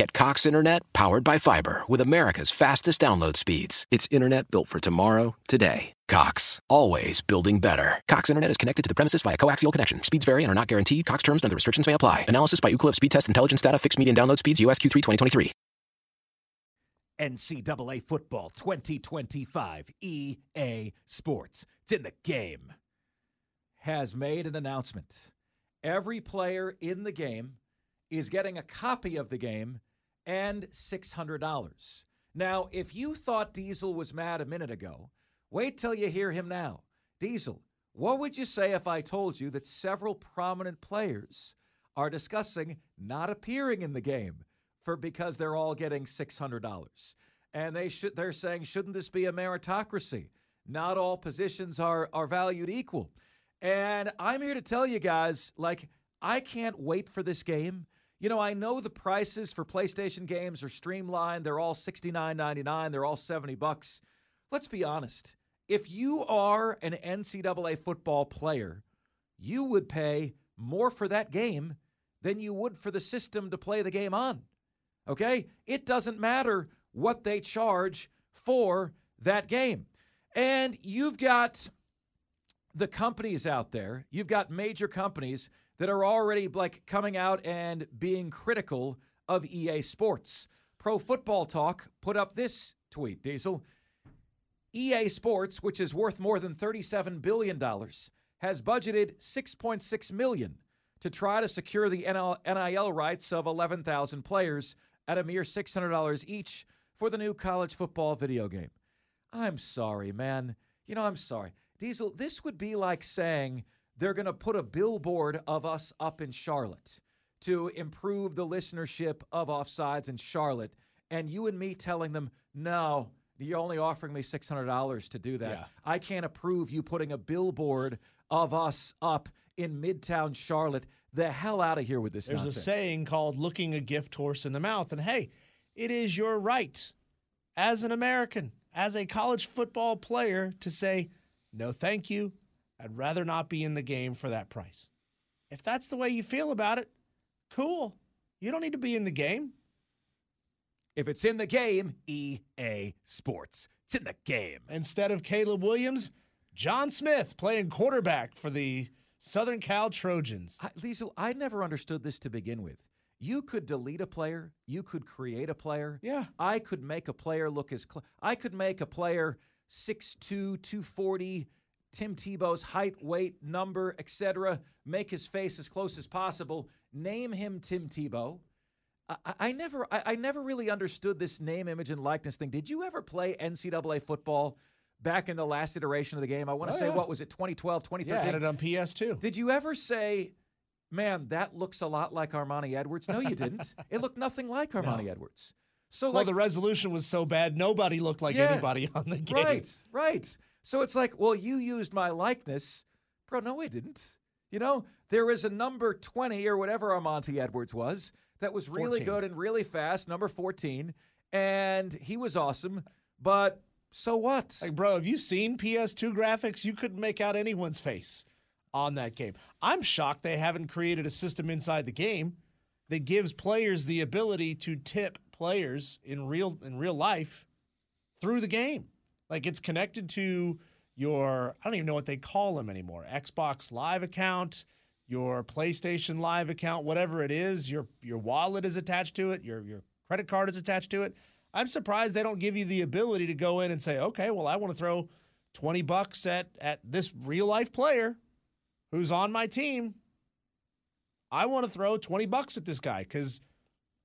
Get Cox Internet powered by fiber with America's fastest download speeds. It's internet built for tomorrow, today. Cox, always building better. Cox Internet is connected to the premises via coaxial connection. Speeds vary and are not guaranteed. Cox terms and other restrictions may apply. Analysis by Ookla Speed Test Intelligence Data. Fixed median download speeds. USQ3 2023. NCAA Football 2025 EA Sports. It's in the game. Has made an announcement. Every player in the game is getting a copy of the game and $600. Now, if you thought Diesel was mad a minute ago, Wait till you hear him now. Diesel, what would you say if I told you that several prominent players are discussing not appearing in the game for because they're all getting $600? And they should they're saying shouldn't this be a meritocracy? Not all positions are are valued equal. And I'm here to tell you guys like I can't wait for this game. You know, I know the prices for PlayStation games are streamlined. They're all $69.99. They're all 70 bucks. Let's be honest if you are an NCAA football player, you would pay more for that game than you would for the system to play the game on. Okay? It doesn't matter what they charge for that game. And you've got the companies out there, you've got major companies that are already like coming out and being critical of EA Sports. Pro Football Talk put up this tweet, Diesel. EA Sports, which is worth more than $37 billion, has budgeted 6.6 million to try to secure the NIL rights of 11,000 players at a mere $600 each for the new college football video game. I'm sorry, man. You know, I'm sorry. Diesel, this would be like saying they're going to put a billboard of us up in Charlotte to improve the listenership of offsides in Charlotte, and you and me telling them, no, you're only offering me $600 to do that. Yeah. I can't approve you putting a billboard of us up in Midtown Charlotte. The hell out of here with this There's nonsense. a saying called looking a gift horse in the mouth. And hey, it is your right as an American, as a college football player, to say, no, thank you. I'd rather not be in the game for that price. If that's the way you feel about it, cool. You don't need to be in the game. If it's in the game, EA Sports. It's in the game. Instead of Caleb Williams, John Smith playing quarterback for the Southern Cal Trojans. I, Lisa, I never understood this to begin with. You could delete a player. You could create a player. Yeah. I could make a player look as cl- I could make a player 6'2", 240, Tim Tebow's height, weight, number, etc. Make his face as close as possible. Name him Tim Tebow. I, I never, I, I, never really understood this name, image, and likeness thing. Did you ever play NCAA football back in the last iteration of the game? I want to oh, say, yeah. what was it, 2012, 2013? Yeah, had it on PS2. Did you ever say, man, that looks a lot like Armanti Edwards? No, you didn't. it looked nothing like Armanti no. Edwards. So, well, like, the resolution was so bad, nobody looked like yeah, anybody on the game. Right, right. So it's like, well, you used my likeness. Bro, no, I didn't. You know, there is a number 20 or whatever Armanti Edwards was that was really 14. good and really fast, number 14, and he was awesome. But so what? Like, bro, have you seen PS2 graphics? You couldn't make out anyone's face on that game. I'm shocked they haven't created a system inside the game that gives players the ability to tip players in real in real life through the game. Like it's connected to your I don't even know what they call them anymore. Xbox Live account your PlayStation Live account, whatever it is, your your wallet is attached to it, your your credit card is attached to it. I'm surprised they don't give you the ability to go in and say, okay, well, I want to throw 20 bucks at at this real life player who's on my team. I want to throw 20 bucks at this guy because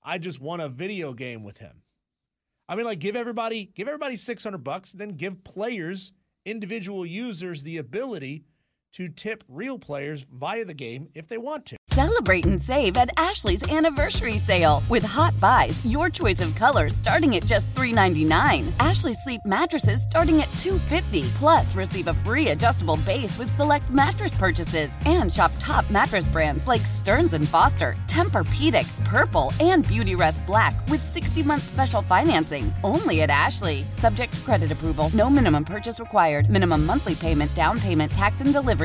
I just won a video game with him. I mean, like give everybody give everybody six hundred bucks, then give players, individual users, the ability to tip real players via the game if they want to. Celebrate and save at Ashley's anniversary sale with hot buys, your choice of colors starting at just $3.99. Ashley Sleep mattresses starting at $2.50. Plus, receive a free adjustable base with select mattress purchases and shop top mattress brands like Stearns and Foster, Tempur-Pedic, Purple, and Beautyrest Black with 60-month special financing only at Ashley. Subject to credit approval. No minimum purchase required. Minimum monthly payment, down payment, tax, and delivery